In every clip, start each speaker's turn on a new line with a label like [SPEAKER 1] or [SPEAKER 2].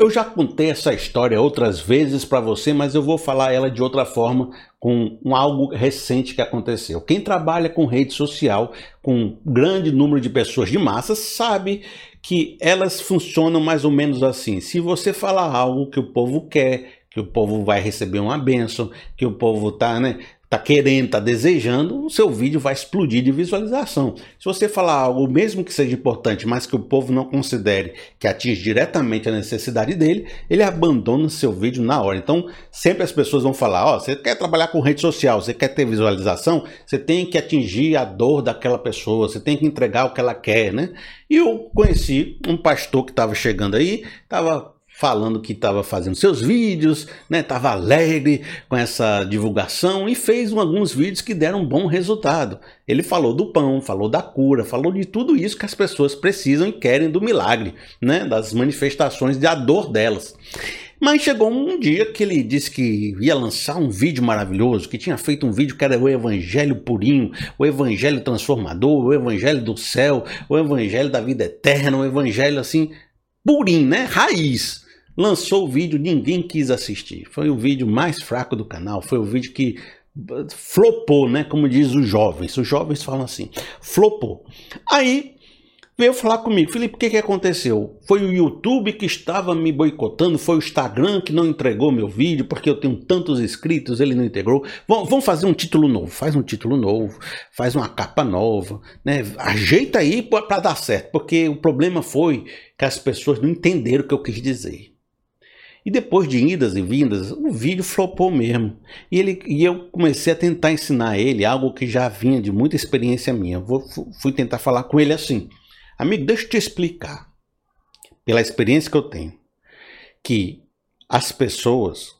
[SPEAKER 1] Eu já contei essa história outras vezes para você, mas eu vou falar ela de outra forma com algo recente que aconteceu. Quem trabalha com rede social, com um grande número de pessoas de massa, sabe que elas funcionam mais ou menos assim. Se você falar algo que o povo quer, que o povo vai receber uma benção, que o povo tá, né, tá querendo, tá desejando, o seu vídeo vai explodir de visualização. Se você falar algo, mesmo que seja importante, mas que o povo não considere que atinge diretamente a necessidade dele, ele abandona seu vídeo na hora. Então, sempre as pessoas vão falar: ó, oh, você quer trabalhar com rede social, você quer ter visualização, você tem que atingir a dor daquela pessoa, você tem que entregar o que ela quer, né? E eu conheci um pastor que estava chegando aí, estava falando que estava fazendo seus vídeos, né? Alegre com essa divulgação e fez alguns vídeos que deram um bom resultado. Ele falou do pão, falou da cura, falou de tudo isso que as pessoas precisam e querem do milagre, né? Das manifestações da dor delas. Mas chegou um dia que ele disse que ia lançar um vídeo maravilhoso, que tinha feito um vídeo que era o evangelho purinho, o evangelho transformador, o evangelho do céu, o evangelho da vida eterna, o evangelho assim purinho, né? Raiz lançou o vídeo, ninguém quis assistir. Foi o vídeo mais fraco do canal, foi o vídeo que flopou, né? Como diz os jovens. Os jovens falam assim, flopou. Aí veio falar comigo, Felipe, o que, que aconteceu? Foi o YouTube que estava me boicotando, foi o Instagram que não entregou meu vídeo, porque eu tenho tantos inscritos, ele não integrou. Vamos fazer um título novo, faz um título novo, faz uma capa nova, né? Ajeita aí para dar certo, porque o problema foi que as pessoas não entenderam o que eu quis dizer. E depois de idas e vindas, o vídeo flopou mesmo. E, ele, e eu comecei a tentar ensinar ele algo que já vinha de muita experiência minha. Vou, fui tentar falar com ele assim: Amigo, deixa eu te explicar, pela experiência que eu tenho, que as pessoas.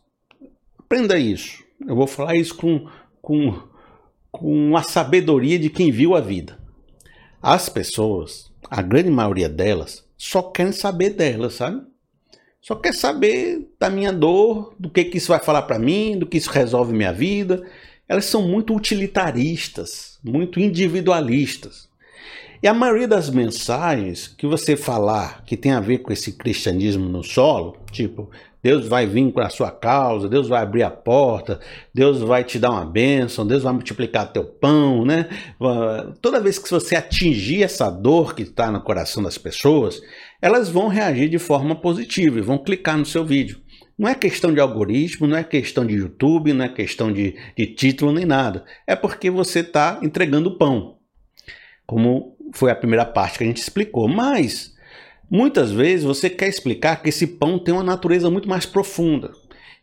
[SPEAKER 1] Aprenda isso. Eu vou falar isso com, com, com a sabedoria de quem viu a vida. As pessoas, a grande maioria delas, só querem saber delas, sabe? Só quer saber da minha dor, do que, que isso vai falar para mim, do que isso resolve minha vida. Elas são muito utilitaristas, muito individualistas. E a maioria das mensagens que você falar que tem a ver com esse cristianismo no solo, tipo, Deus vai vir com a sua causa, Deus vai abrir a porta, Deus vai te dar uma bênção, Deus vai multiplicar teu pão, né? Toda vez que você atingir essa dor que está no coração das pessoas, elas vão reagir de forma positiva e vão clicar no seu vídeo. Não é questão de algoritmo, não é questão de YouTube, não é questão de, de título nem nada. É porque você está entregando pão. Como foi a primeira parte que a gente explicou. Mas muitas vezes você quer explicar que esse pão tem uma natureza muito mais profunda,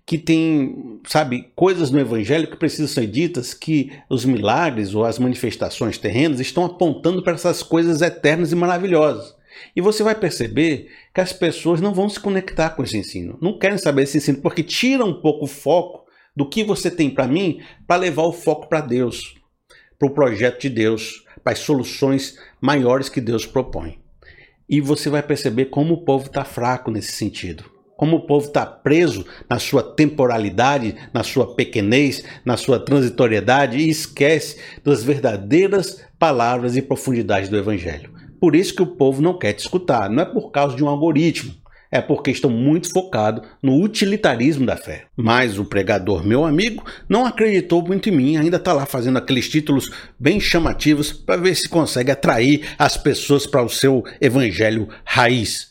[SPEAKER 1] que tem, sabe, coisas no evangelho que precisam ser ditas que os milagres ou as manifestações terrenas estão apontando para essas coisas eternas e maravilhosas. E você vai perceber que as pessoas não vão se conectar com esse ensino, não querem saber esse ensino, porque tira um pouco o foco do que você tem para mim para levar o foco para Deus, para o projeto de Deus, para as soluções maiores que Deus propõe. E você vai perceber como o povo está fraco nesse sentido. Como o povo está preso na sua temporalidade, na sua pequenez, na sua transitoriedade e esquece das verdadeiras palavras e profundidades do Evangelho. Por isso que o povo não quer te escutar. Não é por causa de um algoritmo, é porque estão muito focados no utilitarismo da fé. Mas o pregador, meu amigo, não acreditou muito em mim, ainda está lá fazendo aqueles títulos bem chamativos para ver se consegue atrair as pessoas para o seu evangelho raiz.